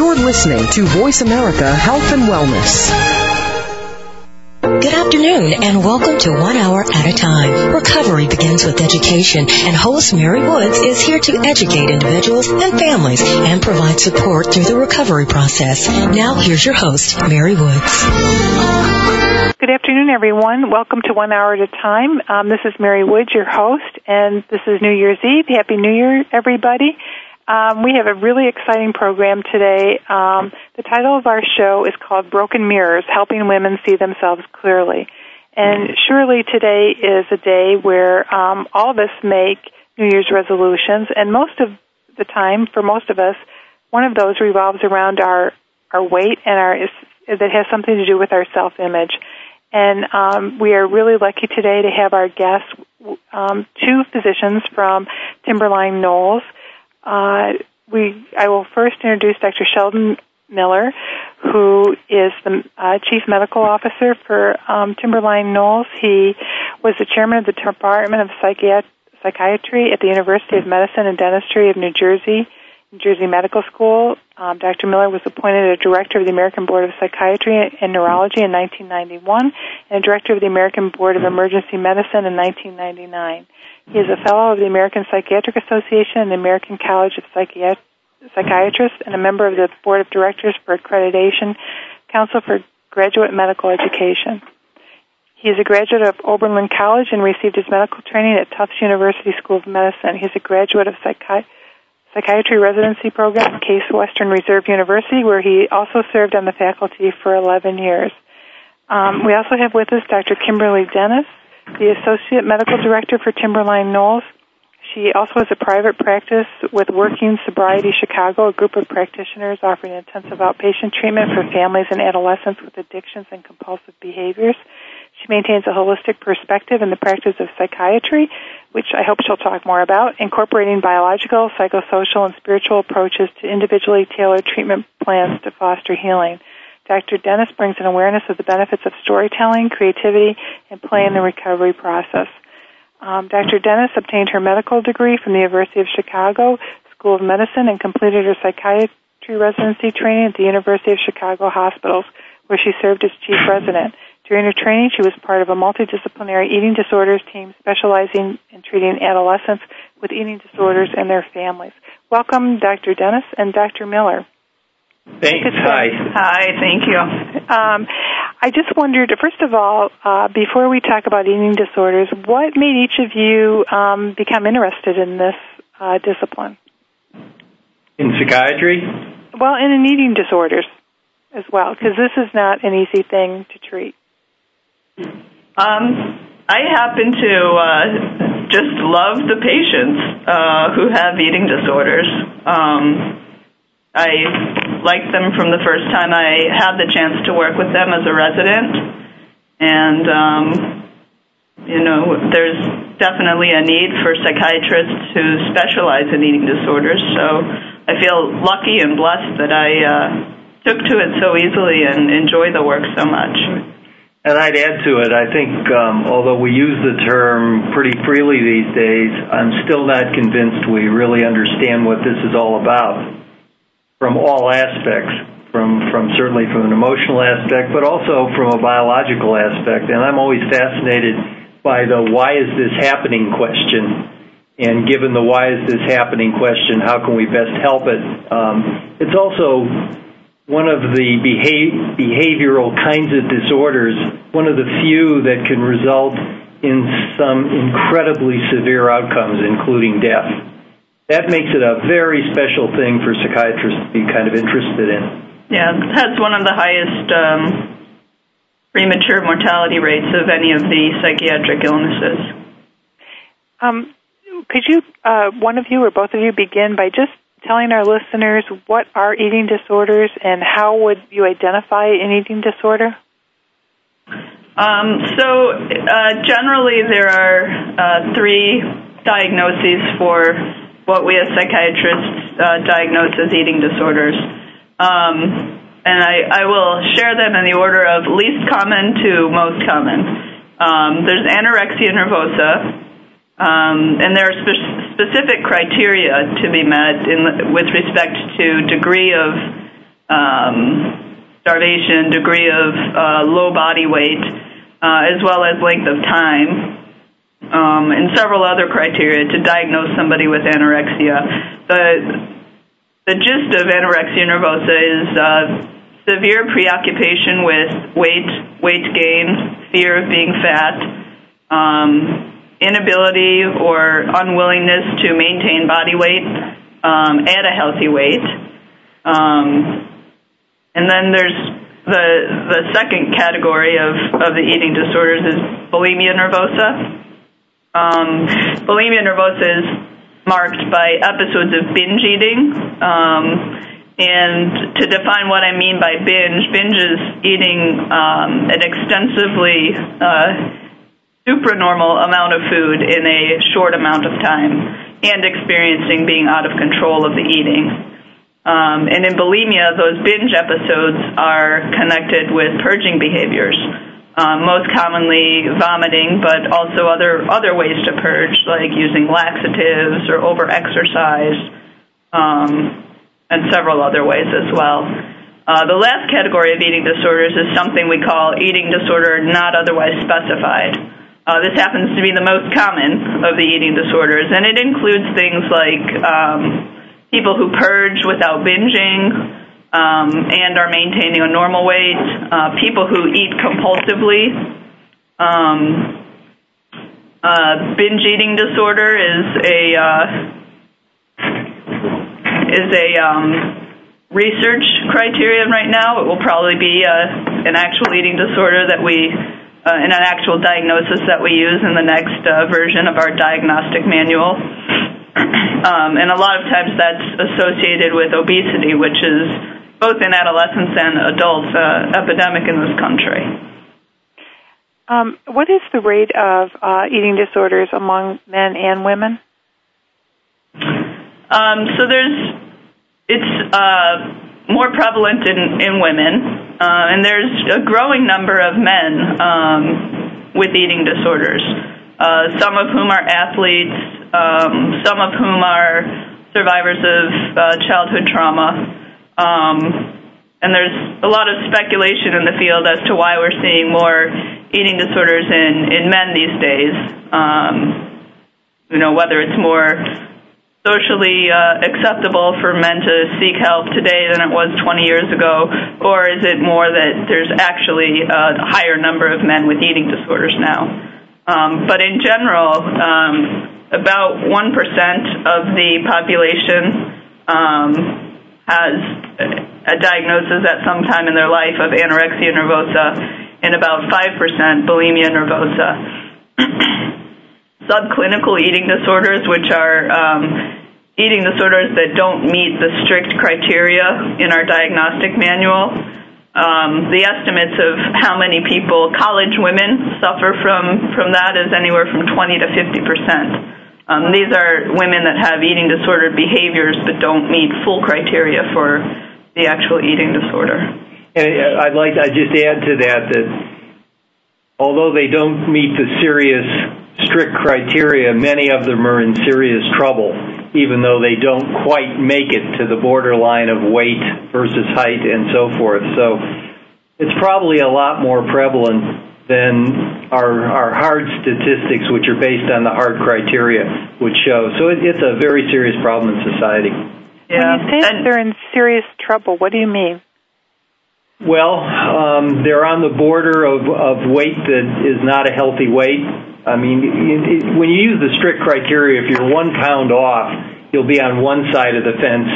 You're listening to Voice America Health and Wellness. Good afternoon and welcome to One Hour at a Time. Recovery begins with education and host Mary Woods is here to educate individuals and families and provide support through the recovery process. Now here's your host, Mary Woods. Good afternoon, everyone. Welcome to One Hour at a Time. Um, this is Mary Woods, your host, and this is New Year's Eve. Happy New Year, everybody. Um, we have a really exciting program today. Um, the title of our show is called Broken Mirrors Helping Women See Themselves Clearly. And surely today is a day where um, all of us make New Year's resolutions, and most of the time, for most of us, one of those revolves around our, our weight and our that has something to do with our self image. And um, we are really lucky today to have our guests, um, two physicians from Timberline Knolls. Uh, we, I will first introduce Dr. Sheldon Miller, who is the uh, Chief Medical Officer for um, Timberline Knolls. He was the chairman of the Department of Psychiat- Psychiatry at the University of Medicine and Dentistry of New Jersey, New Jersey Medical School. Um, Dr. Miller was appointed a director of the American Board of Psychiatry and Neurology in 1991 and a director of the American Board of Emergency Medicine in 1999. He is a fellow of the American Psychiatric Association and the American College of Psychiat- Psychiatrists and a member of the Board of Directors for Accreditation Council for Graduate Medical Education. He is a graduate of Oberlin College and received his medical training at Tufts University School of Medicine. He is a graduate of Psychi- Psychiatry Residency Program at Case Western Reserve University, where he also served on the faculty for 11 years. Um, we also have with us Dr. Kimberly Dennis, the Associate Medical Director for Timberline Knolls. She also has a private practice with Working Sobriety Chicago, a group of practitioners offering intensive outpatient treatment for families and adolescents with addictions and compulsive behaviors. She maintains a holistic perspective in the practice of psychiatry, which I hope she'll talk more about, incorporating biological, psychosocial, and spiritual approaches to individually tailored treatment plans to foster healing. Dr. Dennis brings an awareness of the benefits of storytelling, creativity, and play in the recovery process. Um, Dr. Dennis obtained her medical degree from the University of Chicago School of Medicine and completed her psychiatry residency training at the University of Chicago Hospitals, where she served as chief resident. During her training, she was part of a multidisciplinary eating disorders team specializing in treating adolescents with eating disorders and their families. Welcome, Dr. Dennis and Dr. Miller. Thanks. Hi. Hi, thank you. Um, I just wondered, first of all, uh, before we talk about eating disorders, what made each of you um, become interested in this uh, discipline? In psychiatry? Well, in in eating disorders as well, because this is not an easy thing to treat. Um, I happen to uh, just love the patients uh, who have eating disorders. Um, I liked them from the first time I had the chance to work with them as a resident. And, um, you know, there's definitely a need for psychiatrists who specialize in eating disorders. So I feel lucky and blessed that I uh, took to it so easily and enjoy the work so much. And I'd add to it, I think um, although we use the term pretty freely these days, I'm still not convinced we really understand what this is all about from all aspects, from certainly from an emotional aspect, but also from a biological aspect. And I'm always fascinated by the why is this happening question. And given the why is this happening question, how can we best help it? Um, it's also one of the behav- behavioral kinds of disorders, one of the few that can result in some incredibly severe outcomes, including death that makes it a very special thing for psychiatrists to be kind of interested in. Yeah, it has one of the highest um, premature mortality rates of any of the psychiatric illnesses. Um, could you, uh, one of you or both of you, begin by just telling our listeners what are eating disorders and how would you identify an eating disorder? Um, so, uh, generally, there are uh, three diagnoses for what we as psychiatrists uh, diagnose as eating disorders. Um, and I, will share them in the order of least common to most common. Um, there's anorexia nervosa, um, and there are spe- specific criteria to be met with respect to degree of starvation, degree of uh, low body weight, uh, as well as length of time. Um, and several other criteria to diagnose somebody with anorexia. The the gist of anorexia nervosa is uh, severe preoccupation with weight, weight gain, fear of being fat, um, inability or unwillingness to maintain body weight um, at a healthy weight. Um, and then there's the the second category of, of the eating disorders is bulimia nervosa. Um, bulimia nervosa is marked by episodes of binge eating. Um, and to define what I mean by binge, binge is eating um, an extensively uh, supranormal amount of food in a short amount of time and experiencing being out of control of the eating. Um, and in bulimia, those binge episodes are connected with purging behaviors, most commonly vomiting, but also other other ways to purge, like using laxatives or overexercise, um, and several other ways as well. Uh, the last category of eating disorders is something we call eating disorder not otherwise specified. Uh, this happens to be the most common of the eating disorders, and it includes things like um, people who purge without binging um, and are maintaining a normal weight, uh, people who eat compulsively. Um, uh, binge eating disorder is a uh, is a um, research criterion right now. It will probably be an actual eating disorder that we in an actual diagnosis that we use in the next version of our diagnostic manual. um, and a lot of times that's associated with obesity, which is both in adolescents and adults uh, epidemic in this country. Um, what is the rate of uh, eating disorders among men and women? Um, so there's it's uh, more prevalent in, in women. Uh, and there's a growing number of men um, with eating disorders, uh, some of whom are athletes, um, some of whom are survivors of uh, childhood trauma. Um, and there's a lot of speculation in the field as to why we're seeing more eating disorders in, in men these days. Um, you know, whether it's more socially uh, acceptable for men to seek help today than it was 20 years ago, or is it more that there's actually a higher number of men with eating disorders now? Um, but in general, about 1% of the population has a diagnosis at some time in their life of anorexia nervosa and about 5% bulimia nervosa. subclinical eating disorders, which are um, eating disorders that don't meet the strict criteria in our diagnostic manual. Um, the estimates of how many people, college women, suffer from, from that is anywhere from 20 to 50 percent. Um, these are women that have eating disordered behaviors but don't meet full criteria for the actual eating disorder. And I'd like to just add to that that although they don't meet the serious strict criteria, many of them are in serious trouble, even though they don't quite make it to the borderline of weight versus height and so forth. So it's probably a lot more prevalent than our, our hard statistics, which are based on the hard criteria, would show. So it, it's a very serious problem in society. Yeah. When you say and, they're in serious trouble, what do you mean? Well, um, they're on the border of, of weight that is not a healthy weight I mean, when you use the strict criteria, if you're one pound off, you'll be on one side of the fence.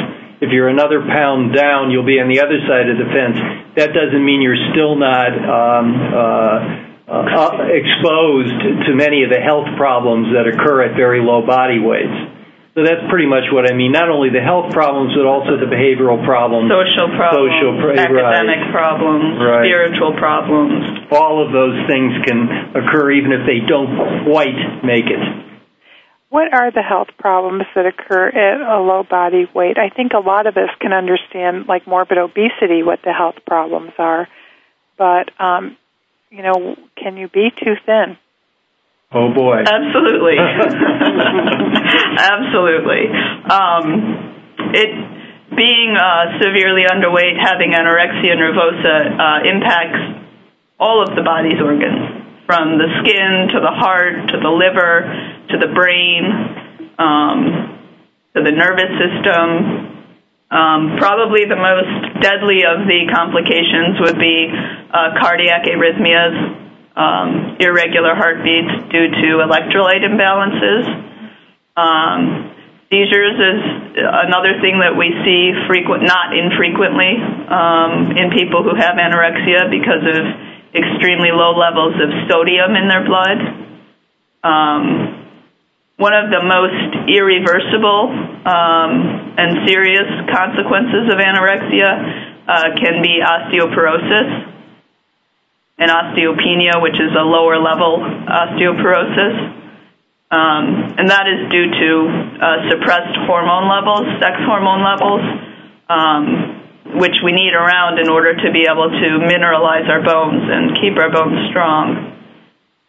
If you're another pound down, you'll be on the other side of the fence. That doesn't mean you're still not um, uh, exposed to many of the health problems that occur at very low body weights. So that's pretty much what I mean. Not only the health problems, but also the behavioral problems, social problems, social academic right. problems, right. spiritual problems. All of those things can occur even if they don't quite make it. What are the health problems that occur at a low body weight? I think a lot of us can understand, like morbid obesity, what the health problems are. But, um, you know, can you be too thin? Oh boy. Absolutely. Absolutely. Um, it being uh, severely underweight, having anorexia nervosa uh, impacts all of the body's organs, from the skin to the heart to the liver to the brain um, to the nervous system. Um, probably the most deadly of the complications would be uh, cardiac arrhythmias, um, irregular heartbeats due to electrolyte imbalances. Um, seizures is another thing that we see frequent, not infrequently, um, in people who have anorexia because of extremely low levels of sodium in their blood. One of the most irreversible um, and serious consequences of anorexia uh, can be osteoporosis and osteopenia, which is a lower level osteoporosis. Um, and that is due to uh, suppressed hormone levels, sex hormone levels, um, which we need around in order to be able to mineralize our bones and keep our bones strong.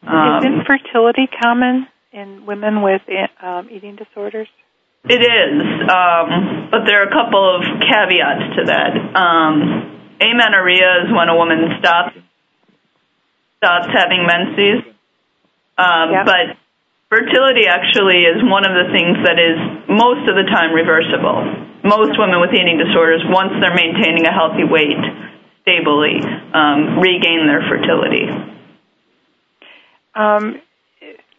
Um, is infertility common in women with um, eating disorders? It is, um, but there are a couple of caveats to that. Um, amenorrhea is when a woman stops stops having menses, um, yep. but fertility actually is one of the things that is most of the time reversible. Most women with eating disorders, once they're maintaining a healthy weight stably, um, regain their fertility. Um,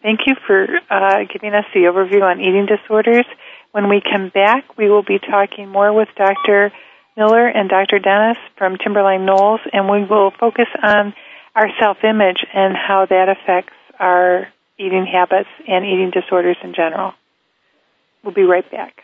Thank you for uh, giving us the overview on eating disorders. When we come back, we will be talking more with Dr. Miller and Dr. Dennis from Timberline Knolls, and we will focus on our self image and how that affects our eating habits and eating disorders in general. We'll be right back.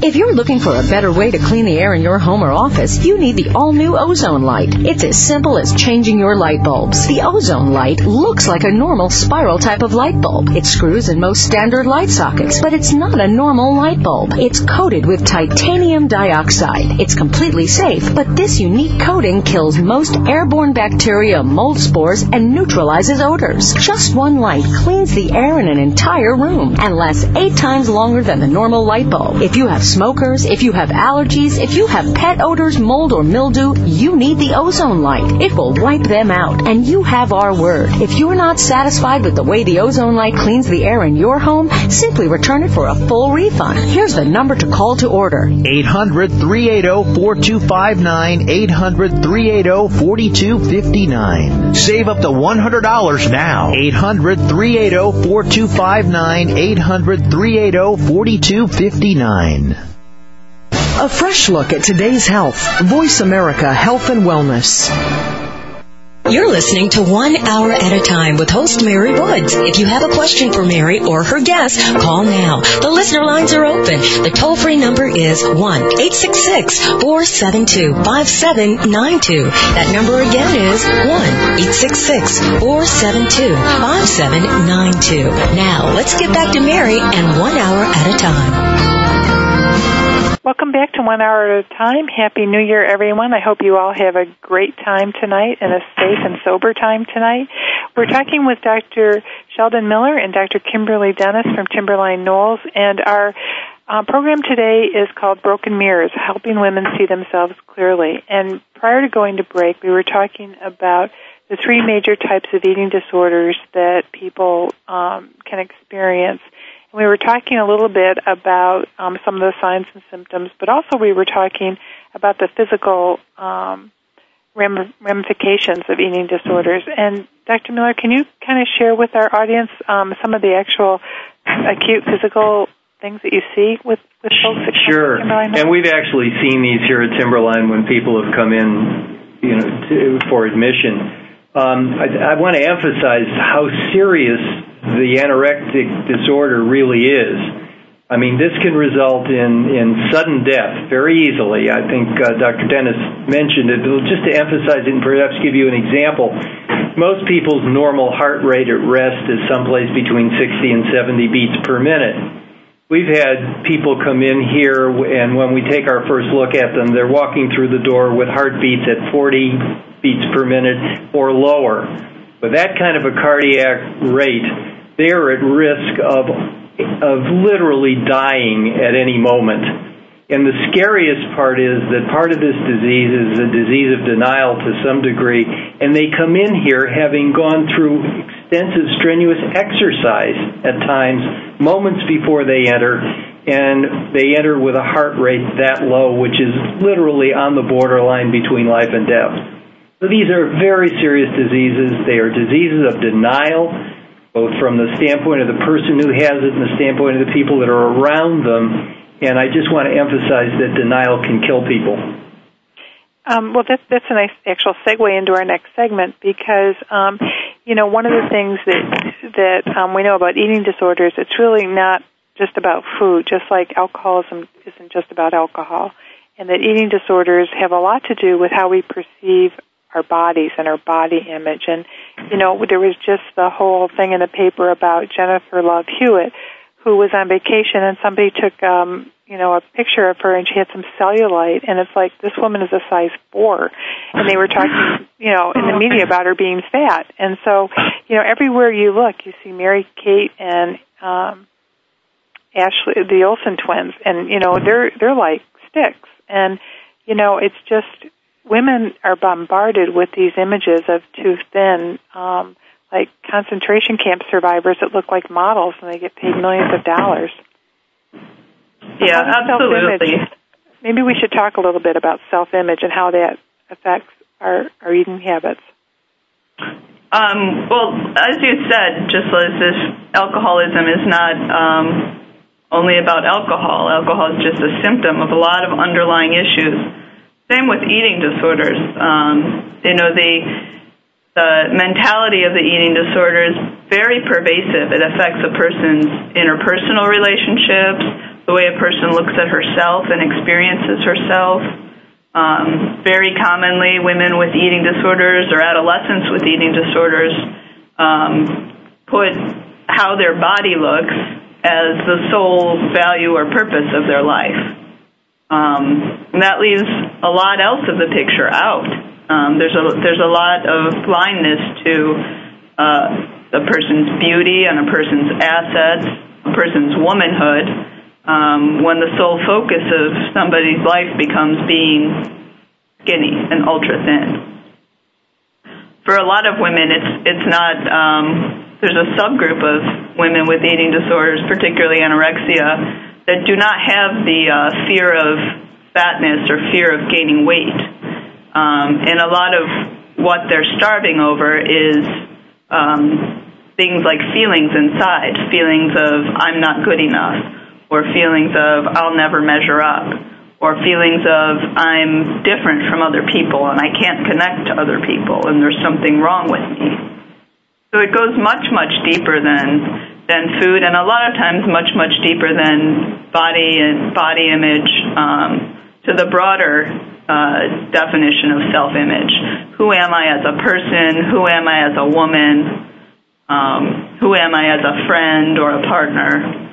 If you're looking for a better way to clean the air in your home or office, you need the all-new ozone light. It's as simple as changing your light bulbs. The ozone light looks like a normal spiral type of light bulb. It screws in most standard light sockets, but it's not a normal light bulb. It's coated with titanium dioxide. It's completely safe, but this unique coating kills most airborne bacteria, mold spores, and neutralizes odors. Just one light cleans the air in an entire room and lasts eight times longer than the normal light bulb. If you have smokers, if you have allergies, if you have pet odors, mold, or mildew, you need the ozone light. It will wipe them out, and you have our word. If you're not satisfied with the way the ozone light cleans the air in your home, simply return it for a full refund. Here's the number to call to order 800 380 4259, 800 380 4259. Save up to $100 now. 800 380 4259, 800 380 4259. A fresh look at today's health. Voice America Health and Wellness. You're listening to One Hour at a Time with host Mary Woods. If you have a question for Mary or her guest, call now. The listener lines are open. The toll free number is 1 866 472 5792. That number again is 1 866 472 5792. Now, let's get back to Mary and One Hour at a Time. Welcome back to One Hour at a Time. Happy New Year, everyone. I hope you all have a great time tonight and a safe and sober time tonight. We're talking with Dr. Sheldon Miller and Dr. Kimberly Dennis from Timberline Knolls, and our uh, program today is called Broken Mirrors, Helping Women See Themselves Clearly. And prior to going to break, we were talking about the three major types of eating disorders that people um, can experience we were talking a little bit about um, some of the signs and symptoms, but also we were talking about the physical um, ramifications of eating disorders. And Dr. Miller, can you kind of share with our audience um, some of the actual acute physical things that you see with, with folks that sure. And we've actually seen these here at Timberline when people have come in, you know, to, for admission. Um, I, want to emphasize how serious the anorectic disorder really is. I mean, this can result in, sudden death very easily. I think uh, Dr. Dennis mentioned it. Just to emphasize and perhaps give you an example, most people's normal heart rate at rest is someplace between 60 and 70 beats per minute. We've had people come in here, and when we take our first look at them, they're walking through the door with heartbeats at 40 beats per minute or lower. With that kind of a cardiac rate, they're at risk of of literally dying at any moment. And the scariest part is that part of this disease is a disease of denial to some degree, and they come in here having gone through extensive strenuous exercise at times, moments before they enter, and they enter with a heart rate that low, which is literally on the borderline between life and death. So these are very serious diseases. They are diseases of denial both from the standpoint of the person who has it and the standpoint of the people that are around them. And I just want to emphasize that denial can kill people. Um, well, that's that's a nice actual segue into our next segment because um, you know one of the things that that um, we know about eating disorders, it's really not just about food. Just like alcoholism isn't just about alcohol, and that eating disorders have a lot to do with how we perceive our bodies and our body image. And, you know, there was just the whole thing in the paper about Jennifer Love Hewitt, who was on vacation and somebody took, um, you know, a picture of her and she had some cellulite and it's like, this woman is a size four. And they were talking, you know, in the media about her being fat. And so, you know, everywhere you look, you see Mary Kate and, um, Ashley, the Olsen twins, and you know they're they're like sticks, and you know it's just women are bombarded with these images of too thin, um, like concentration camp survivors that look like models and they get paid millions of dollars. Yeah, absolutely. Maybe we should talk a little bit about self-image and how that affects our, our eating habits. Um, well, as you said, just as this alcoholism is not um, only about alcohol. Alcohol is just a symptom of a lot of underlying issues same with eating disorders. Um, you know, the the mentality of the eating disorder is very pervasive. It affects a person's interpersonal relationships, the way a person looks at herself and experiences herself. Um, very commonly, women with eating disorders or adolescents with eating disorders um, put how their body looks as the sole value or purpose of their life. Um, and that leaves a lot else of the picture out. Um, there's a there's a lot of blindness to uh, a person's beauty and a person's assets, a person's womanhood, when the sole focus of somebody's life becomes being skinny and ultra thin. For a lot of women, it's it's not. Um, there's a subgroup of women with eating disorders, particularly anorexia, that do not have the uh, fear of fatness or fear of gaining weight. Um, and a lot of what they're starving over is um, things like feelings inside, feelings of I'm not good enough, or feelings of I'll never measure up, or feelings of I'm different from other people and I can't connect to other people and there's something wrong with me. So it goes much, much deeper than than food, and a lot of times much much deeper than body and body image um, to the broader uh, definition of self image. Who am I as a person? Who am I as a woman? Um, who am I as a friend or a partner?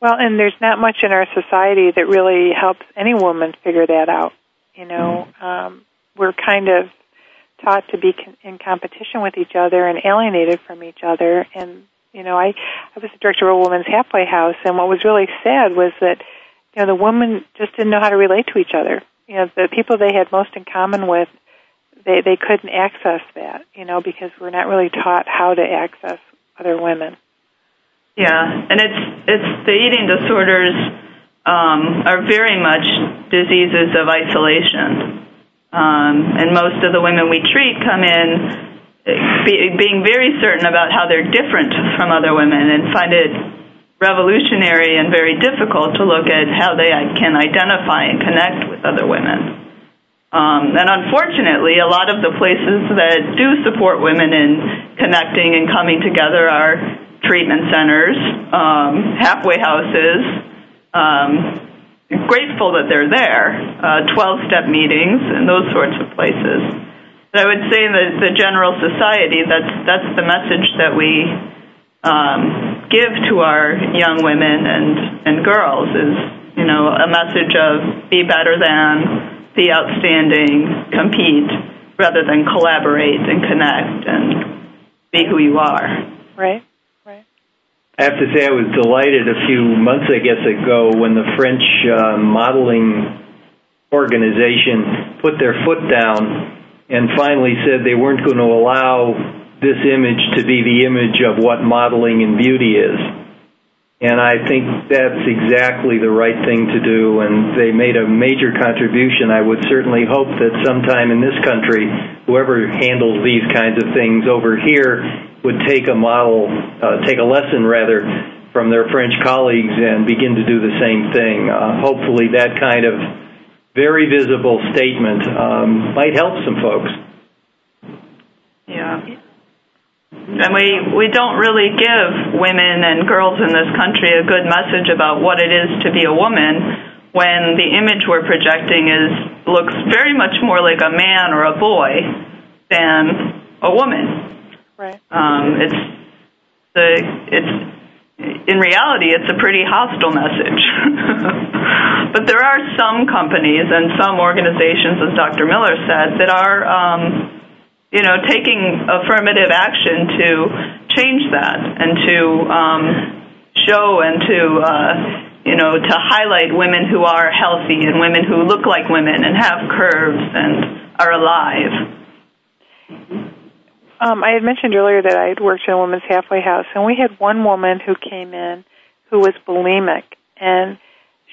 Well, and there's not much in our society that really helps any woman figure that out. You know, um, we're kind of taught to be con- in competition with each other and alienated from each other. And you know, I I was the director of a woman's halfway house, and what was really sad was that you know the women just didn't know how to relate to each other. You know, the people they had most in common with, they they couldn't access that. You know, because we're not really taught how to access other women. Yeah, and it's it's the eating disorders um, are very much diseases of isolation, um, and most of the women we treat come in be, being very certain about how they're different from other women and find it revolutionary and very difficult to look at how they can identify and connect with other women. Um, and unfortunately, a lot of the places that do support women in connecting and coming together are treatment centers, um, halfway houses. Um, grateful that they're there, uh, 12 step meetings, and those sorts of places. I would say that the general society, that's, that's the message that we um, give to our young women and, and girls is, you know, a message of be better than, be outstanding, compete, rather than collaborate and connect and be who you are. Right. I have to say I was delighted a few months, I guess, ago when the French uh, modeling organization put their foot down and finally said they weren't going to allow this image to be the image of what modeling and beauty is. And I think that's exactly the right thing to do, and they made a major contribution. I would certainly hope that sometime in this country, whoever handles these kinds of things over here would take a model, uh, take a lesson rather, from their French colleagues and begin to do the same thing. Uh, hopefully, that kind of very visible statement um, might help some folks. Yeah. And we, we don't really give women and girls in this country a good message about what it is to be a woman when the image we're projecting is looks very much more like a man or a boy than a woman. Right. Um, it's the it's in reality it's a pretty hostile message. but there are some companies and some organizations, as Dr. Miller said, that are um, you know taking affirmative action to change that and to um, show and to uh, you know to highlight women who are healthy and women who look like women and have curves and are alive. Um, I had mentioned earlier that I had worked in a women's halfway house, and we had one woman who came in who was bulimic, and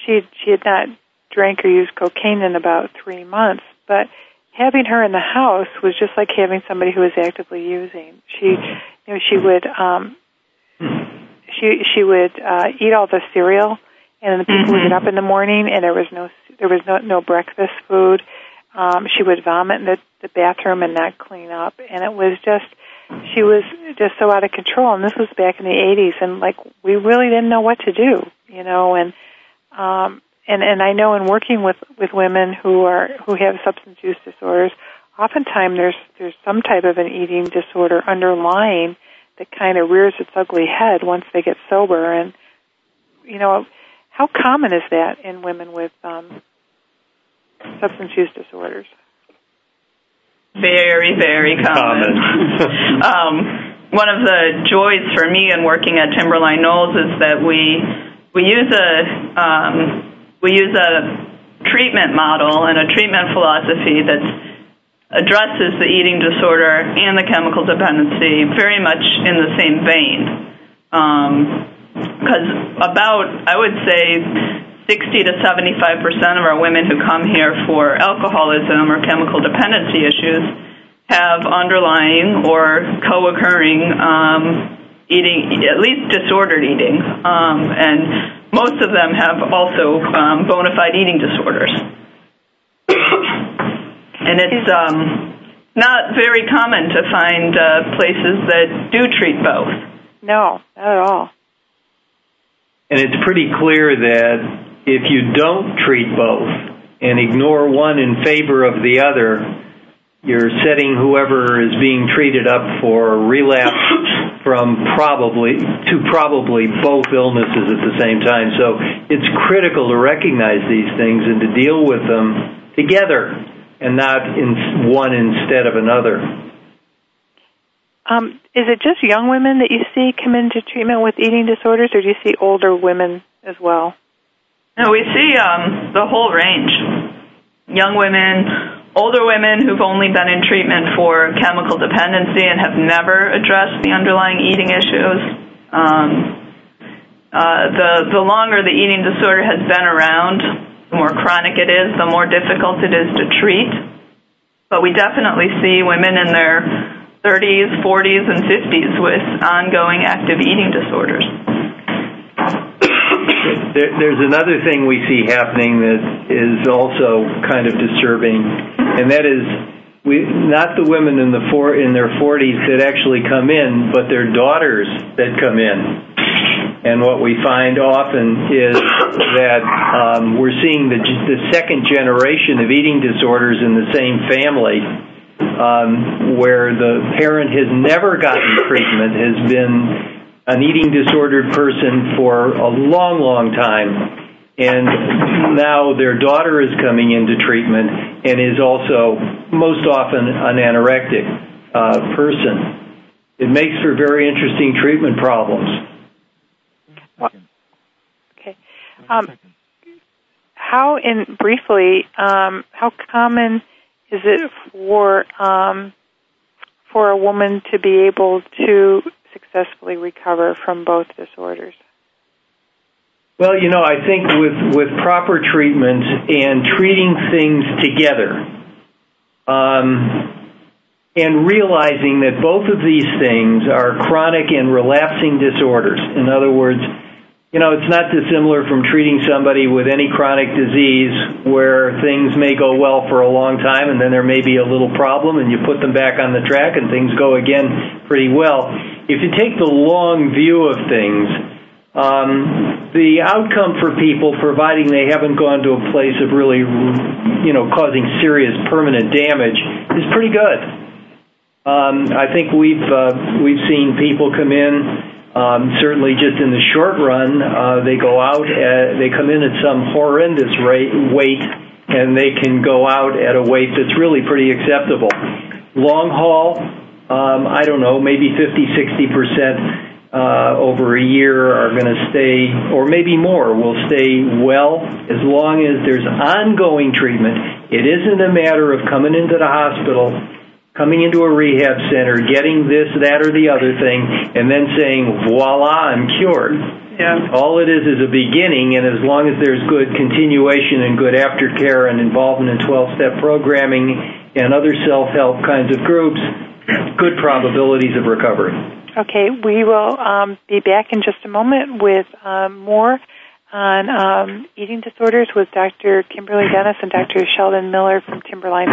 she she had not drank or used cocaine in about three months, but having her in the house was just like having somebody who was actively using. She, you know, she would um, she she would uh, eat all the cereal, and then the people would get up in the morning, and there was no there was no no breakfast food. Um, she would vomit in the, the bathroom and not clean up, and it was just she was just so out of control. And this was back in the 80s, and like we really didn't know what to do, you know. And um, and and I know in working with with women who are who have substance use disorders, oftentimes there's there's some type of an eating disorder underlying that kind of rears its ugly head once they get sober. And you know, how common is that in women with um, substance use disorders? Very, very common. Common. um, one of the joys for me in working at Timberline Knolls is that we we use a um, we use a treatment model and a treatment philosophy that addresses the eating disorder and the chemical dependency very much in the same vein. Because um, about I would say 60 to 75 percent of our women who come here for alcoholism or chemical dependency issues have underlying or co-occurring um, eating, at least disordered eating, um, and most of them have also um, bona fide eating disorders. and it's um, not very common to find uh, places that do treat both. No, not at all. And it's pretty clear that if you don't treat both and ignore one in favor of the other, you're setting whoever is being treated up for relapse from probably to probably both illnesses at the same time. So it's critical to recognize these things and to deal with them together and not in one instead of another. Um, is it just young women that you see come into treatment with eating disorders, or do you see older women as well? No, we see um, the whole range. Young women, older women who've only been in treatment for chemical dependency and have never addressed the underlying eating issues. Um, uh, the the longer the eating disorder has been around, the more chronic it is, the more difficult it is to treat. But we definitely see women in their 30s, 40s, and 50s with ongoing active eating disorders. There, there's another thing we see happening that is also kind of disturbing, and that is we not the women in the four in their 40s that actually come in, but their daughters that come in. And what we find often is that um, we're seeing the, the second generation of eating disorders in the same family, um, where the parent has never gotten treatment, has been an eating disordered person for a long, long time. And now their daughter is coming into treatment and is also most often an anorectic uh, person. It makes for very interesting treatment problems. Okay. Um, how, in briefly, um, how common is it for um, for a woman to be able to successfully recover from both disorders? Well, you know, I think with with proper treatment and treating things together, um, and realizing that both of these things are chronic and relapsing disorders. In other words, it's not dissimilar from treating somebody with any chronic disease where things may go well for a long time and then there may be a little problem and you put them back on the track and things go again pretty well. If you take the long view of things, um, the outcome for people, providing they haven't gone to a place of really, you know, causing serious permanent damage, is pretty good. Um, I think we've uh, we've seen people come in. Um, certainly, just in the short run, uh, they go out. They come in at some horrendous rate weight, and they can go out at a weight that's really pretty acceptable. Long haul, um, I don't know, maybe 50, 60 percent uh, over a year are going to stay, or maybe more, will stay well as long as there's ongoing treatment. It isn't a matter of coming into the hospital, coming into a rehab center, getting this, that, or the other thing, and then saying, voila, I'm cured. Yeah. All it is is a beginning, and as long as there's good continuation and good aftercare and involvement in 12 step programming and other self help kinds of groups, good probabilities of recovery. Okay, we will um, be back in just a moment with um, more on um, eating disorders with Dr. Kimberly Dennis and Dr. Sheldon Miller from Timberline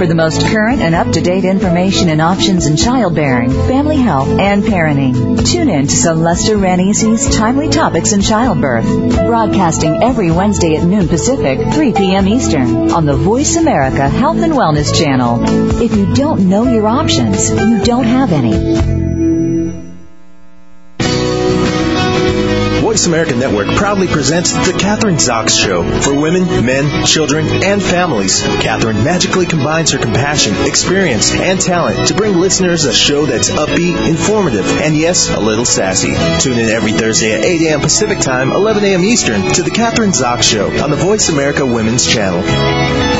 For the most current and up-to-date information and options in childbearing, family health, and parenting, tune in to Celeste Ranisi's Timely Topics in Childbirth, broadcasting every Wednesday at noon Pacific, 3 p.m. Eastern, on the Voice America Health and Wellness Channel. If you don't know your options, you don't have any. Voice America Network proudly presents The Kathryn Zox Show for women, men, children, and families. Kathryn magically combines her compassion, experience, and talent to bring listeners a show that's upbeat, informative, and yes, a little sassy. Tune in every Thursday at 8 a.m. Pacific Time, 11 a.m. Eastern to The Kathryn Zox Show on the Voice America Women's Channel.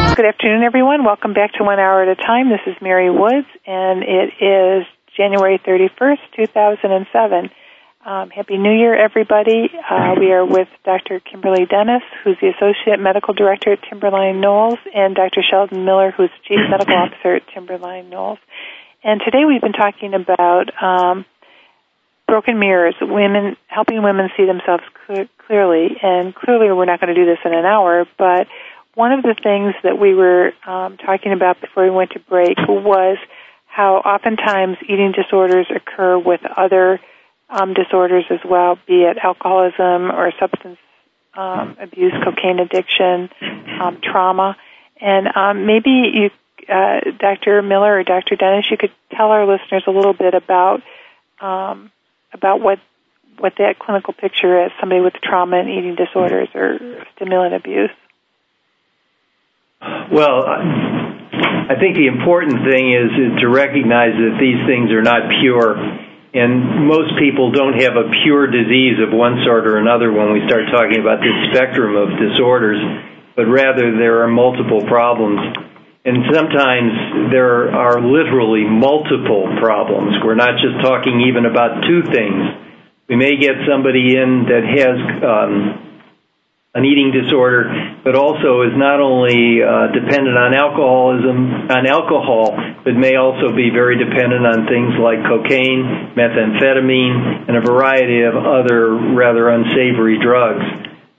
Good afternoon, everyone. Welcome back to One Hour at a Time. This is Mary Woods, and it is January 31st, 2007. Um, Happy New Year, everybody. Uh, we are with Dr. Kimberly Dennis, who's the Associate Medical Director at Timberline Knolls, and Dr. Sheldon Miller, who's Chief Medical Officer at Timberline Knolls. And today we've been talking about um, broken mirrors, women helping women see themselves cl- clearly. And clearly, we're not going to do this in an hour, but one of the things that we were um, talking about before we went to break was how oftentimes eating disorders occur with other um, disorders as well, be it alcoholism or substance um, abuse, cocaine addiction, um, trauma. And um, maybe you, uh, Dr. Miller or Dr. Dennis, you could tell our listeners a little bit about um, about what what that clinical picture is, somebody with trauma and eating disorders or stimulant abuse. Well, I think the important thing is to recognize that these things are not pure. And most people don't have a pure disease of one sort or another when we start talking about this spectrum of disorders, but rather there are multiple problems. And sometimes there are literally multiple problems. We're not just talking even about two things. We may get somebody in that has um, an eating disorder, but also is not only uh, dependent on alcoholism, on alcohol, but may also be very dependent on things like cocaine, methamphetamine, and a variety of other rather unsavory drugs.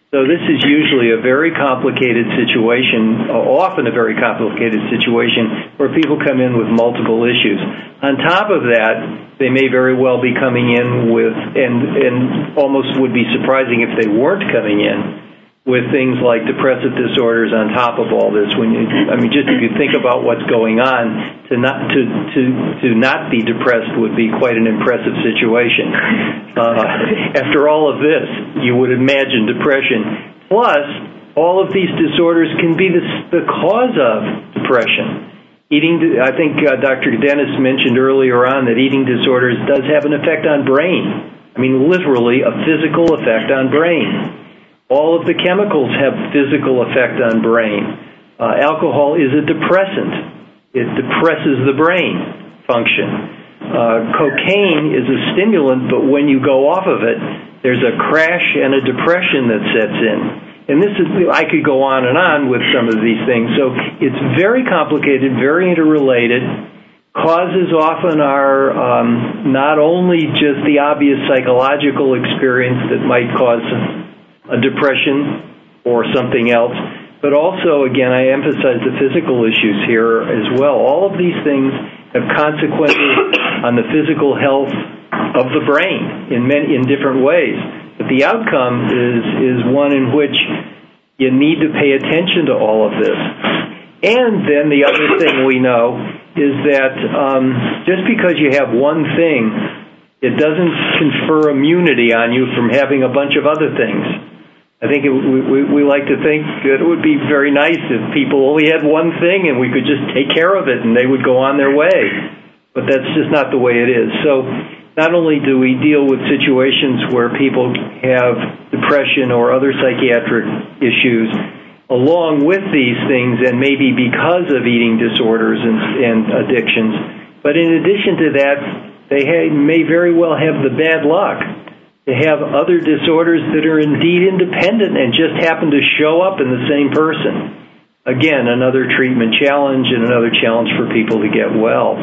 So this is usually a very complicated situation, often a very complicated situation, where people come in with multiple issues. On top of that, they may very well be coming in with, and, and almost would be surprising if they weren't coming in, with things like depressive disorders on top of all this when you i mean just if you think about what's going on to not to to to not be depressed would be quite an impressive situation. Uh, after all of this you would imagine depression. Plus all of these disorders can be the the cause of depression. Eating i think uh, dr dennis mentioned earlier on that eating disorders does have an effect on brain. I mean literally a physical effect on brain all of the chemicals have physical effect on brain. Uh, alcohol is a depressant. It depresses the brain function. Uh, cocaine is a stimulant, but when you go off of it, there's a crash and a depression that sets in. And this is, I could go on and on with some of these things. So it's very complicated, very interrelated. Causes often are um, not only just the obvious psychological experience that might cause a depression or something else. But also, again, I emphasize the physical issues here as well. All of these things have consequences on the physical health of the brain in many in different ways. But the outcome is is one in which you need to pay attention to all of this. And then the other thing we know is that um, just because you have one thing, it doesn't confer immunity on you from having a bunch of other things. I think it, we, we, like to think that it would be very nice if people only had one thing and we could just take care of it and they would go on their way. But that's just not the way it is. So not only do we deal with situations where people have depression or other psychiatric issues along with these things and maybe because of eating disorders and, and addictions, but in addition to that, they may very well have the bad luck to have other disorders that are indeed independent and just happen to show up in the same person. Again, another treatment challenge and another challenge for people to get well.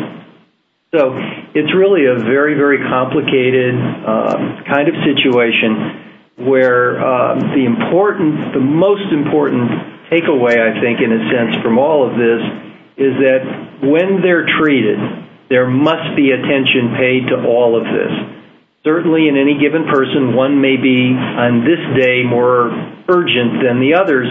So it's really a very, very complicated uh, kind of situation where uh, the important, the most important takeaway, I think, in a sense, from all of this is that when they're treated, there must be attention paid to all of this Certainly, in any given person, one may be on this day more urgent than the others,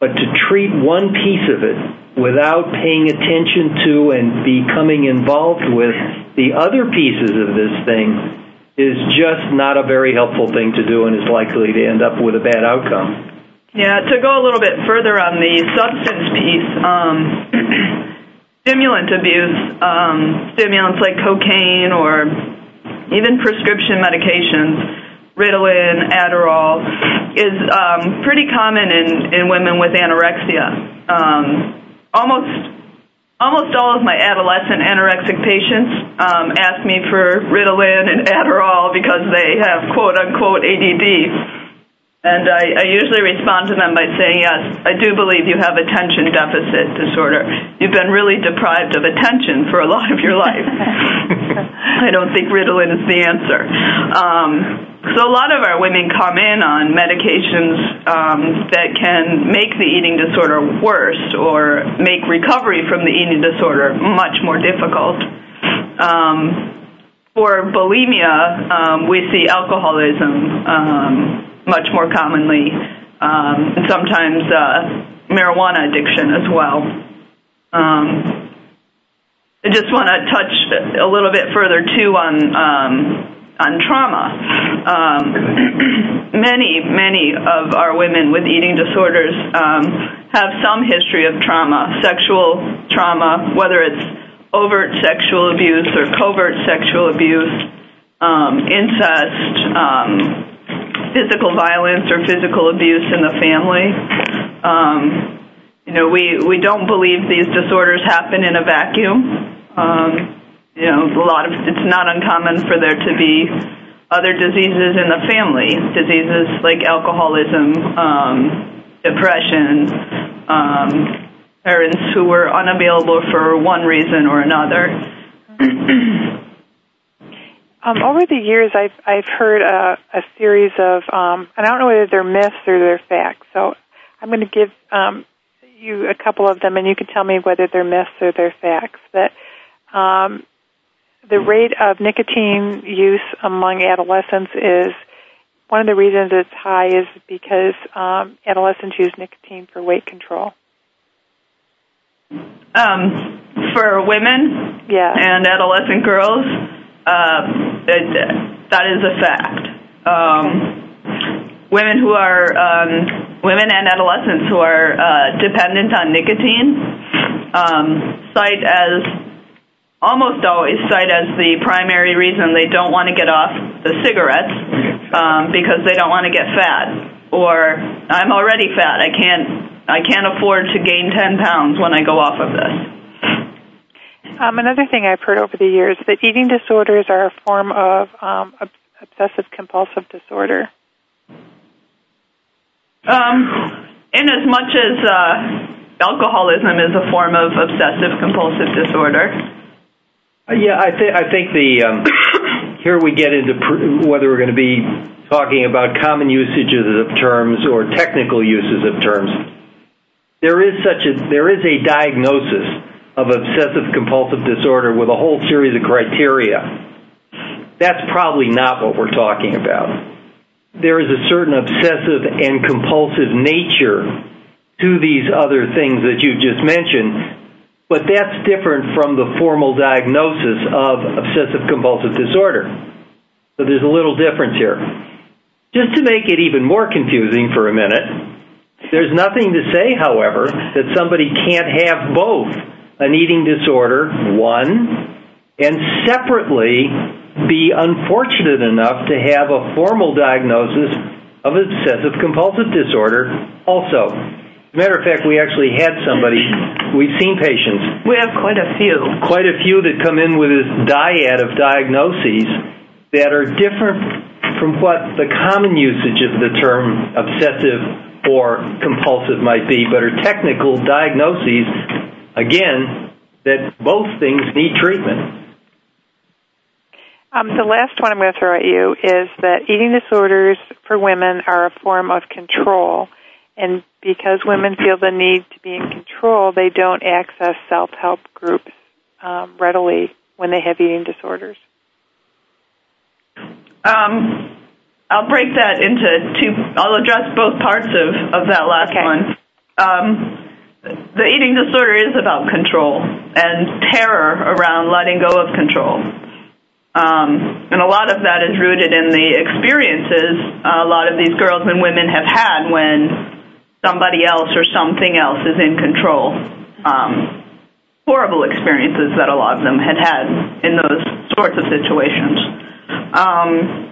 but to treat one piece of it without paying attention to and becoming involved with the other pieces of this thing is just not a very helpful thing to do and is likely to end up with a bad outcome. Yeah, to go a little bit further on the substance piece, um, stimulant abuse, um, stimulants like cocaine or even prescription medications, Ritalin, Adderall, is um, pretty common in, in women with anorexia. Um, almost almost all of my adolescent anorexic patients um, ask me for Ritalin and Adderall because they have quote unquote ADD. And I, I usually respond to them by saying, yes, I do believe you have attention deficit disorder. You've been really deprived of attention for a lot of your life. I don't think Ritalin is the answer. Um, so a lot of our women come in on medications um, that can make the eating disorder worse or make recovery from the eating disorder much more difficult. Um, for bulimia, um, we see alcoholism um, much more commonly, um, and sometimes uh, marijuana addiction as well. Um, I just want to touch a little bit further too on um, on trauma. Um, many, many of our women with eating disorders um, have some history of trauma, sexual trauma, whether it's overt sexual abuse or covert sexual abuse, um, incest, um, physical violence or physical abuse in the family. Um, you know, we, don't believe these disorders happen in a vacuum. Um, you know, a lot of it's not uncommon for there to be other diseases in the family, diseases like alcoholism, um, depression, parents who were unavailable for one reason or another. um, over the years, I've I've heard a, a series of, um, and I don't know whether they're myths or they're facts. So I'm going to give um, you a couple of them, and you can tell me whether they're myths or they're facts. That um, the rate of nicotine use among adolescents is one of the reasons it's high is because um, adolescents use nicotine for weight control. Um, for women yeah. and adolescent girls, uh, that is a fact. Um, women who are um, women and adolescents who are uh, dependent on nicotine um, cite as almost always cite as the primary reason they don't want to get off the cigarettes because they don't want to get fat or I'm already fat. I can't I can't afford to gain 10 pounds when I go off of this. Um, another thing I've heard over the years that eating disorders are a form of um, obsessive compulsive disorder. Um, in as much as uh, alcoholism is a form of obsessive compulsive disorder, uh, yeah, I think I think the um, here we get into pr- whether we're going to be talking about common usages of terms or technical uses of terms. There is such a there is a diagnosis of obsessive compulsive disorder with a whole series of criteria. That's probably not what we're talking about. There is a certain obsessive and compulsive nature to these other things that you've just mentioned but that's different from the formal diagnosis of obsessive compulsive disorder. So there's a little difference here. Just to make it even more confusing for a minute, there's nothing to say, however, that somebody can't have both an eating disorder, one, and separately be unfortunate enough to have a formal diagnosis of obsessive compulsive disorder also. As a matter of fact, we actually had somebody, we've seen patients. We have quite a few. Quite a few that come in with this dyad of diagnoses that are different from what the common usage of the term obsessive or compulsive might be, but are technical diagnoses, again, that both things need treatment. Um, the last one I'm going to throw at you is that eating disorders for women are a form of control and because women feel the need to be in control, they don't access self-help groups um, readily when they have eating disorders. Um, I'll break that into two. I'll address both parts of, of that last okay. one. The eating disorder is about control and terror around letting go of control. Um, and a lot of that is rooted in the experiences a lot of these girls and women have had when somebody else or something else is in control. Um, horrible experiences that a lot of them had had in those sorts of situations. Um,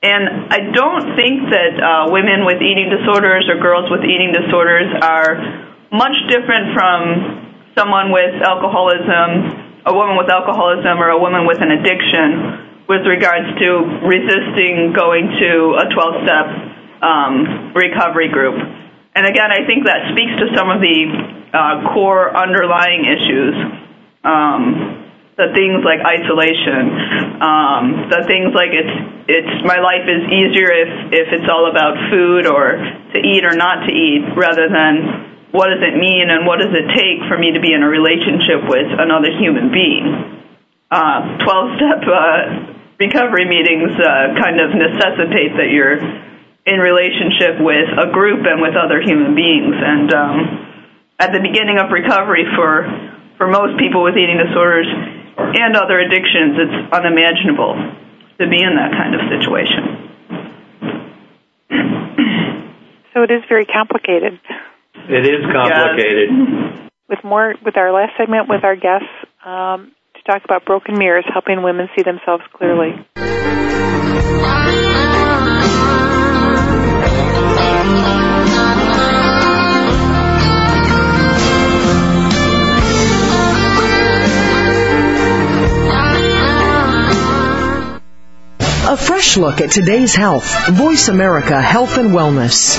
and I don't think that uh, women with eating disorders or girls with eating disorders are much different from someone with alcoholism, a woman with alcoholism, or a woman with an addiction with regards to resisting going to a 12 step um, recovery group. And again, I think that speaks to some of the uh, core underlying issues. Um, the things like isolation, um, the things like it's it's my life is easier if if it's all about food or to eat or not to eat rather than what does it mean and what does it take for me to be in a relationship with another human being. Uh, 12 step uh, recovery meetings uh, kind of necessitate that you're in relationship with a group and with other human beings and um, at the beginning of recovery for for most people with eating disorders and other addictions, it's unimaginable to be in that kind of situation. So it is very complicated. It is complicated. Yes. With more, with our last segment with our guests um, to talk about broken mirrors, helping women see themselves clearly. A fresh look at today's health. Voice America Health and Wellness.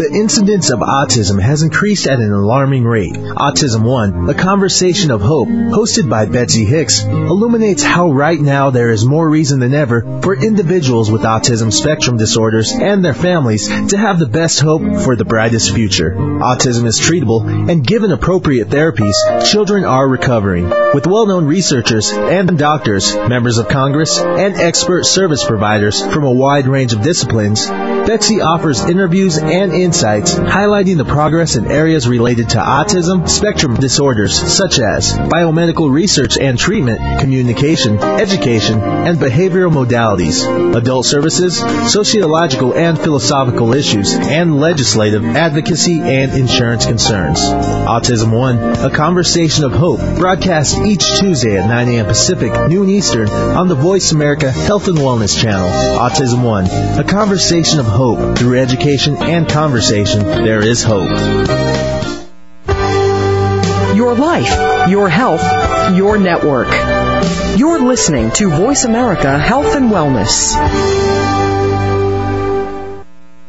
The incidence of autism has increased at an alarming rate. Autism One, a conversation of hope, hosted by Betsy Hicks, illuminates how right now there is more reason than ever for individuals with autism spectrum disorders and their families to have the best hope for the brightest future. Autism is treatable, and given appropriate therapies, children are recovering. With well-known researchers and doctors, members of Congress, and expert service providers from a wide range of disciplines, Betsy offers interviews and insights highlighting the progress in areas related to autism spectrum disorders such as biomedical research and treatment, communication, education, and behavioral modalities, adult services, sociological and philosophical issues, and legislative advocacy and insurance concerns. Autism One, a conversation of hope, broadcast each Tuesday at 9 a.m. Pacific, noon Eastern, on the Voice America Health and Wellness Channel. Autism One, a conversation of hope. Through education and conversation, there is hope. Your life, your health, your network. You're listening to Voice America Health and Wellness.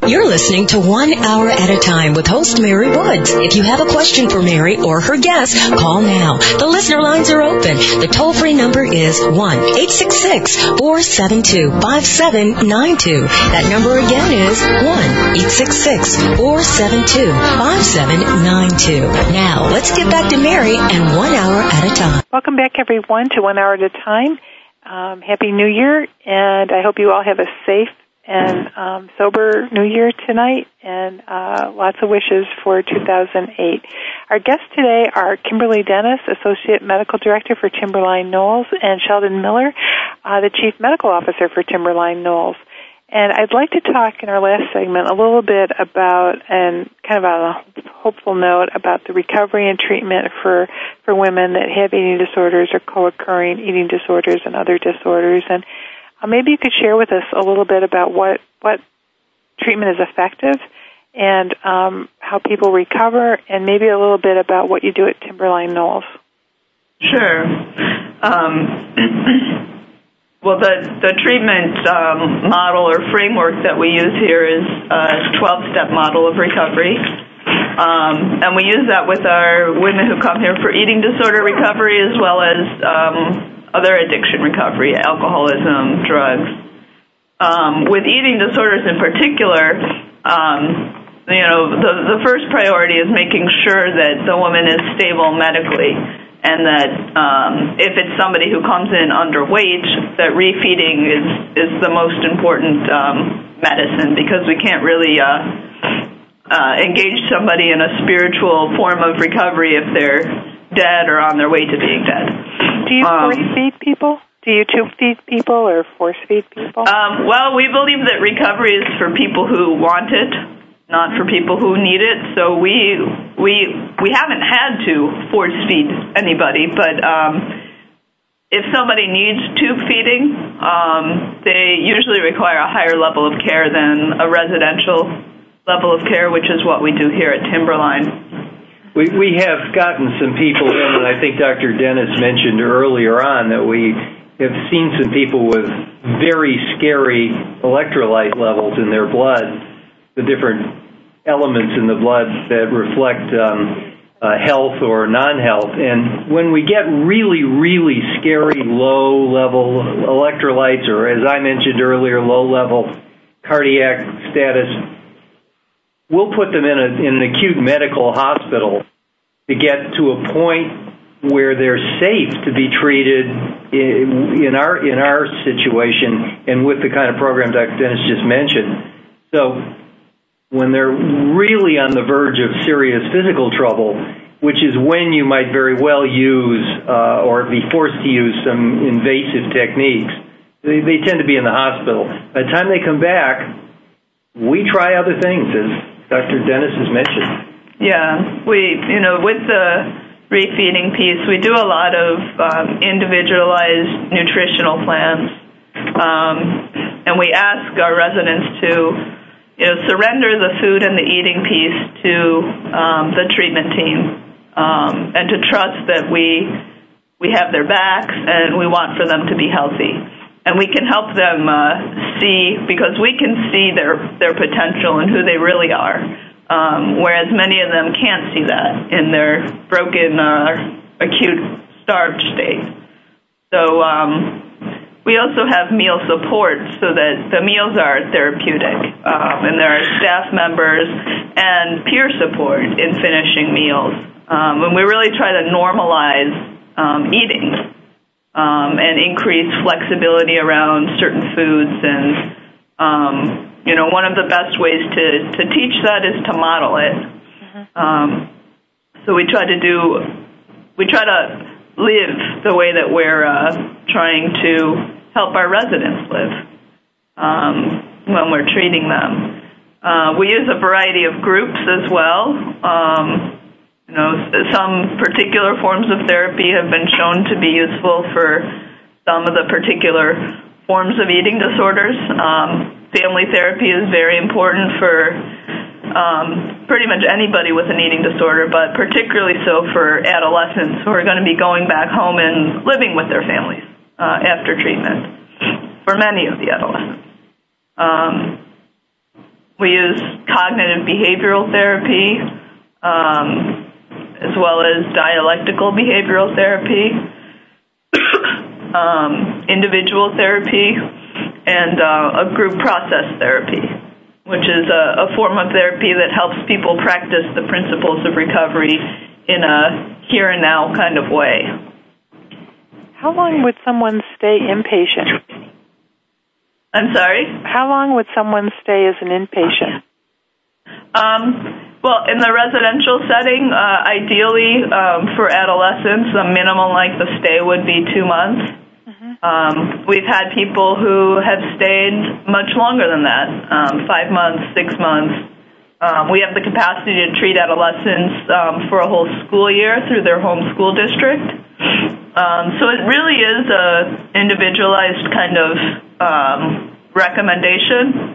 You're listening to One Hour at a Time with host Mary Woods. If you have a question for Mary or her guest, call now. The listener lines are open. The toll free number is 1-866-472-5792. That number again is 1-866-472-5792. Now, let's get back to Mary and One Hour at a Time. Welcome back everyone to One Hour at a Time. Um, Happy New Year, and I hope you all have a safe and um, sober New Year tonight, and uh, lots of wishes for 2008. Our guests today are Kimberly Dennis, Associate Medical Director for Timberline Knolls, and Sheldon Miller, uh, the Chief Medical Officer for Timberline Knolls. And I'd like to talk in our last segment a little bit about, and kind of on a hopeful note, about the recovery and treatment for, for women that have eating disorders or co-occurring eating disorders and other disorders. And maybe you could share with us a little bit about what what treatment is effective and um, how people recover, and maybe a little bit about what you do at Timberline Knolls. Sure. Um, well, the the treatment um, model or framework that we use here is a 12-step model of recovery, um, and we use that with our women who come here for eating disorder recovery as well as um, other addiction recovery, alcoholism, drugs. Um, with eating disorders in particular, um, you know, the the first priority is making sure that the woman is stable medically and that um, if it's somebody who comes in underweight, that refeeding is is the most important um, medicine because we can't really uh, uh, engage somebody in a spiritual form of recovery if they're dead or on their way to being dead. Do you Um, force feed people? Do you tube feed people or force feed people? Um, well, we believe that recovery is for people who want it, not for people who need it. So we we we haven't had to force feed anybody, but um, if somebody needs tube feeding, um, they usually require a higher level of care than a residential level of care, which is what we do here at Timberline. We have gotten some people in, and I think Dr. Dennis mentioned earlier on that we have seen some people with very scary electrolyte levels in their blood, the different elements in the blood that reflect um, uh, health or non-health. And when we get really, really scary low-level electrolytes, or as I mentioned earlier, low-level cardiac status, we'll put them in, an acute medical hospital to get to a point where they're safe to be treated in, our in our situation and with the kind of program Dr. Dennis just mentioned. So when they're really on the verge of serious physical trouble, which is when you might very well use uh, or be forced to use some invasive techniques, they, they tend to be in the hospital. By the time they come back, we try other things, as Dr. Dennis has mentioned. Yeah, we, you know, with the refeeding piece, we do a lot of um, individualized nutritional plans. Um, and we ask our residents to, you know, surrender the food and the eating piece to um, the treatment team um, and to trust that we, we have their backs and we want for them to be healthy. And we can help them uh, see, because we can see their, their potential and who they really are um, whereas many of them can't see that in their broken, uh, acute, starved state. So um, we also have meal support so that the meals are therapeutic, um, and there are staff members and peer support in finishing meals. Um, and we really try to normalize um, eating and increase flexibility around certain foods and um, you know, one of the best ways to, to teach that is to model it. Um, so we try to do, we try to live the way that we're uh, trying to help our residents live um, when we're treating them. Uh, we use a variety of groups as well. Some particular forms of therapy have been shown to be useful for some of the particular forms of eating disorders. Um, family therapy is very important for um, pretty much anybody with an eating disorder, but particularly so for adolescents who are going to be going back home and living with their families uh, after treatment. For many of the adolescents, um, we use cognitive behavioral therapy as well as dialectical behavioral therapy, um, individual therapy and uh, a group process therapy, which is a, a form of therapy that helps people practice the principles of recovery in a here and now kind of way. How long would someone stay inpatient? I'm sorry? How long would someone stay as an inpatient? Um, well, in the residential setting, uh, ideally um, for adolescents, a minimum length of stay would be two months. Um, we've had people who have stayed much longer than that, um, five months, six months. Um, we have the capacity to treat adolescents um, for a whole school year through their home school district. Um, so it really is a individualized kind of um, recommendation.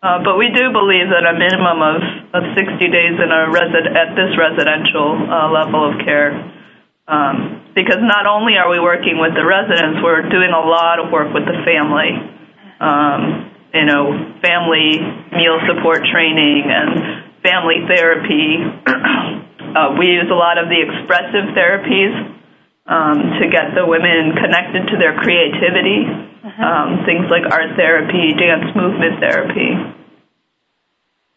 Uh, but we do believe that a minimum of, of 60 days at this residential uh, level of care Um, because not only are we working with the residents, we're doing a lot of work with the family. Um, you know, family meal support training and family therapy. uh, we use a lot of the expressive therapies to get the women connected to their creativity. Uh-huh. Um, things like art therapy, dance movement therapy.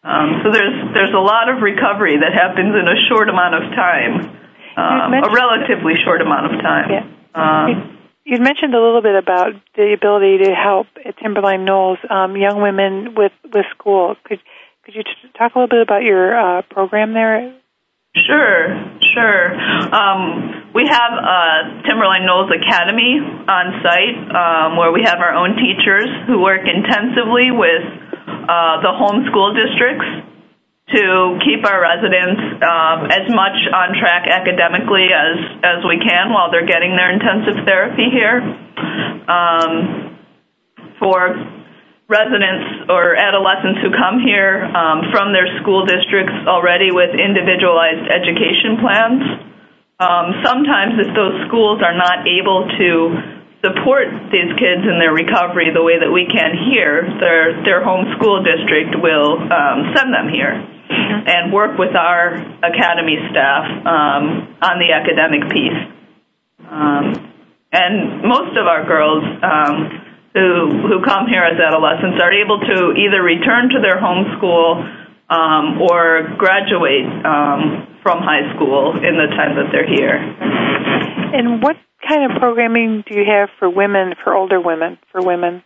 Um, so there's there's a lot of recovery that happens in a short amount of time um, a relatively short amount of time. Yeah. Um, You'd mentioned a little bit about the ability to help at Timberline Knolls um, young women with with school. Could could you t- talk a little bit about your uh, program there? Sure, sure. Um, we have uh, Timberline Knolls Academy on site um, where we have our own teachers who work intensively with uh, the home school districts to keep our residents um, as much on track academically as as we can while they're getting their intensive therapy here. Um, for residents or adolescents who come here um, from their school districts already with individualized education plans. Um, sometimes, if those schools are not able to support these kids in their recovery the way that we can here, their their home school district will um, send them here mm-hmm. and work with our academy staff um, on the academic piece. Um, and most of our girls um, who who come here as adolescents are able to either return to their home school um, or graduate um, from high school in the time that they're here. And what kind of programming do you have for women, for older women, for women?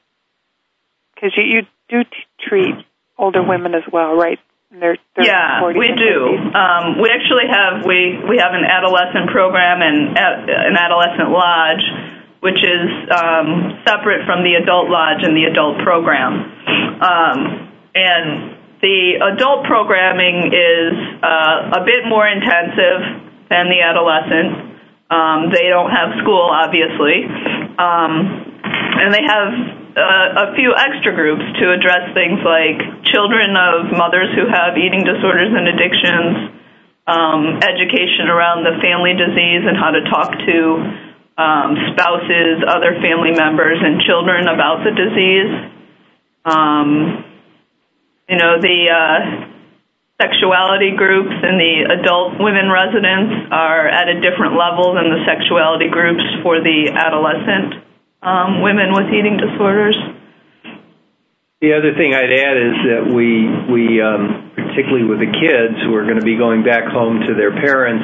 Because you, you do t- treat older women as well, right? They're, they're yeah, we do. Um, we actually have we we have an adolescent program and an adolescent lodge, which is um, separate from the adult lodge and the adult program. Um, and the adult programming is uh, a bit more intensive than the adolescent. Um, they don't have school, obviously, and they have uh, a few extra groups to address things like children of mothers who have eating disorders and addictions, education around the family disease and how to talk to spouses, other family members, and children about the disease. Um, you know, the uh, sexuality groups and the adult women residents are at a different level than the sexuality groups for the adolescent um, women with eating disorders. The other thing I'd add is that we we um, particularly with the kids who are going to be going back home to their parents,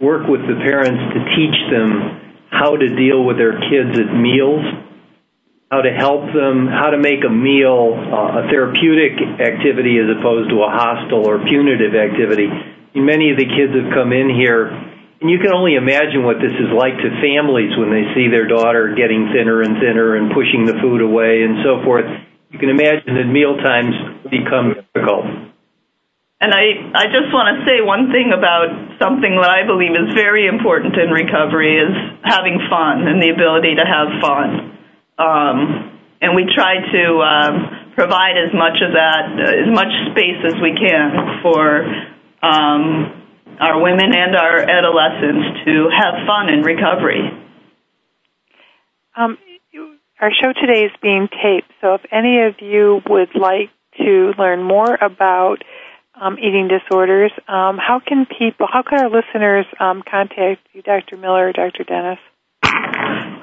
work with the parents to teach them how to deal with their kids at meals, how to help them, how to make a meal uh, a therapeutic activity as opposed to a hostile or punitive activity. Many of the kids have come in here and you can only imagine what this is like to families when they see their daughter getting thinner and thinner and pushing the food away and so forth. You can imagine that meal times become difficult. And I, just want to say one thing about something that I believe is very important in recovery is having fun and the ability to have fun. Um, and we try to um, provide as much of that, as much space as we can for um, our women and our adolescents to have fun in recovery. Our show today is being taped, so if any of you would like to learn more about um, eating disorders, um, how can people, how can our listeners um, contact you, Dr. Miller or Dr. Dennis?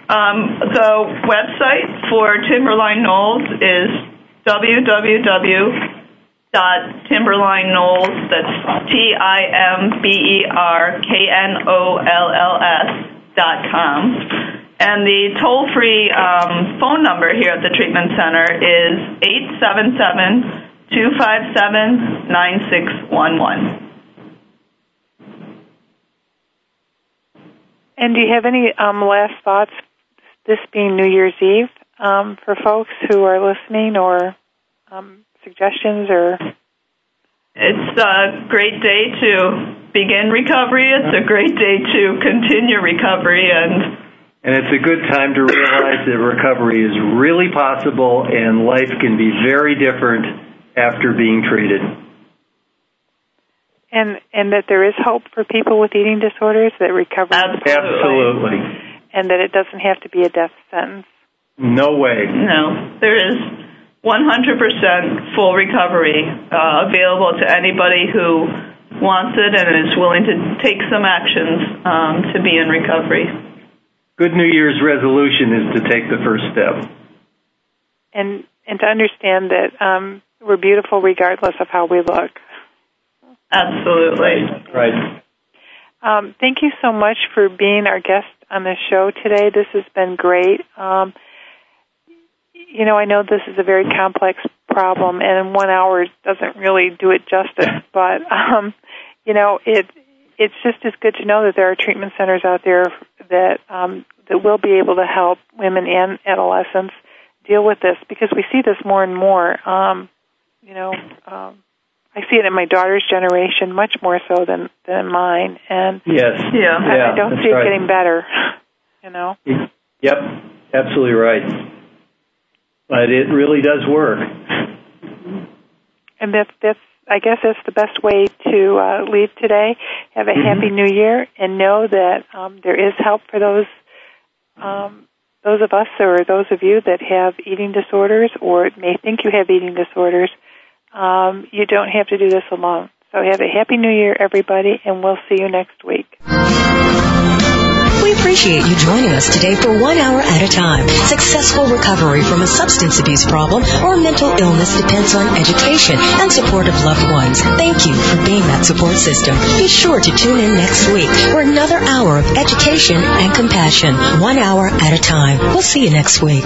Um, the website for Timberline Knolls is www dot That's T I M B E R K N O L L S dot com. And the toll free um, phone number here at the treatment center is eight seven seven two five seven nine six one one. And do you have any um, last thoughts, this being New Year's Eve, um, for folks who are listening or um, suggestions or? It's a great day to begin recovery. It's a great day to continue recovery and and it's a good time to realize that recovery is really possible and life can be very different after being treated. and and that there is hope for people with eating disorders that recover Absolutely. and that it doesn't have to be a death sentence. No way. No, there is 100% full recovery uh, available to anybody who wants it and is willing to take some actions um, to be in recovery. Good New Year's resolution is to take the first step. And and to understand that um, we're beautiful regardless of how we look. Absolutely. Right. Um, thank you so much for being our guest on the show today. This has been great. Um, you know, I know this is a very complex problem, and one hour doesn't really do it justice. But um, you know, it it's just as good to know that there are treatment centers out there that um, that will be able to help women and adolescents deal with this because we see this more and more. Um, you know, um, I see it in my daughter's generation much more so than than mine, and Yes. Yeah. I, Yeah, I don't see it right. getting better. You know. Yep. Absolutely right. But it really does work. And that's that's I guess that's the best way to uh, leave today. Have a happy New Year, and know that um, there is help for those um, those of us or those of you that have eating disorders or may think you have eating disorders. Um, you don't have to do this alone. So have a happy New Year, everybody, and we'll see you next week. We appreciate you joining us today for one hour at a time. Successful recovery from a substance abuse problem or mental illness depends on education and support of loved ones. Thank you for being that support system. Be sure to tune in next week for another hour of education and compassion, one hour at a time. We'll see you next week.